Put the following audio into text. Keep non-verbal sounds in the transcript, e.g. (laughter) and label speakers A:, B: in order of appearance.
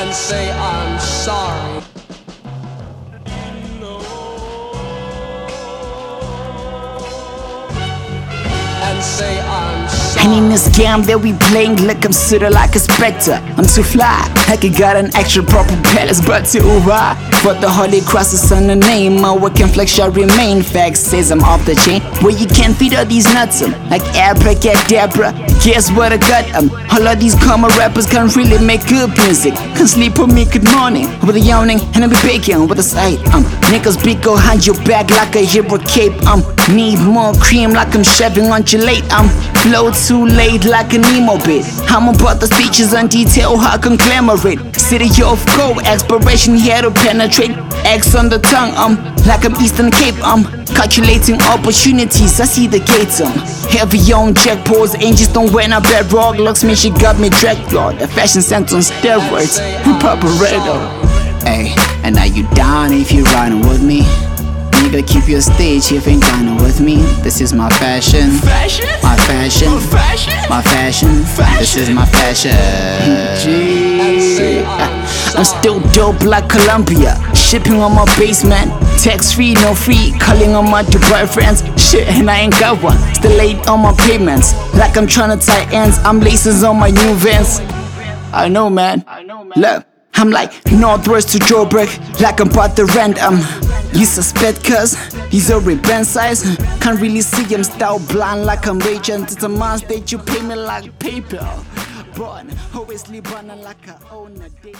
A: and say I'm sorry. And
B: in this game that we playing, look, I'm sorta like a spectre. I'm too fly, like I got an extra proper palace, but too high. For the holy cross is on the name, my working flex shall remain. Fact says I'm off the chain, where you can't feed all these nuts. Um, like abracadabra, guess what I got? Um, all of these common rappers can't really make good music. Can't sleep with me, good morning. With a yawning, and I be baking with a sight. Um, niggas be go behind your back like a hero cape. Um, need more cream like I'm shoving on your late. Um, flow too late like an emo bit. I'm about the features and detail, how conglomerate. City of gold, exploration here to penetrate. X on the tongue, um, like I'm Eastern Cape, um, calculating opportunities. I see the gates, um, heavy on checkpoints, angels don't wear a bedrock. Looks me, she got me dragged, Lord. The fashion sense on steroids, Paparetto. Hey, and now you down if you riding with me. You gotta keep your stage if ain't dining with me. This is my fashion.
A: Fashion?
B: My fashion.
A: Fashion?
B: My fashion. This is my fashion. Gee. (laughs) I'm still dope like Colombia. Shipping on my basement. Tax free, no free. Calling on my Dubai friends. Shit, and I ain't got one. Still late on my payments. Like I'm trying to tie ends. I'm laces on my new vans. I know, man. Look, I'm like Northwest to Joburg, like I'm about to rent. Um, you suspect, cuz he's already band size. Can't really see him, style blind like I'm raging. It's a month that you pay me like PayPal. Born, always live on like I own a day.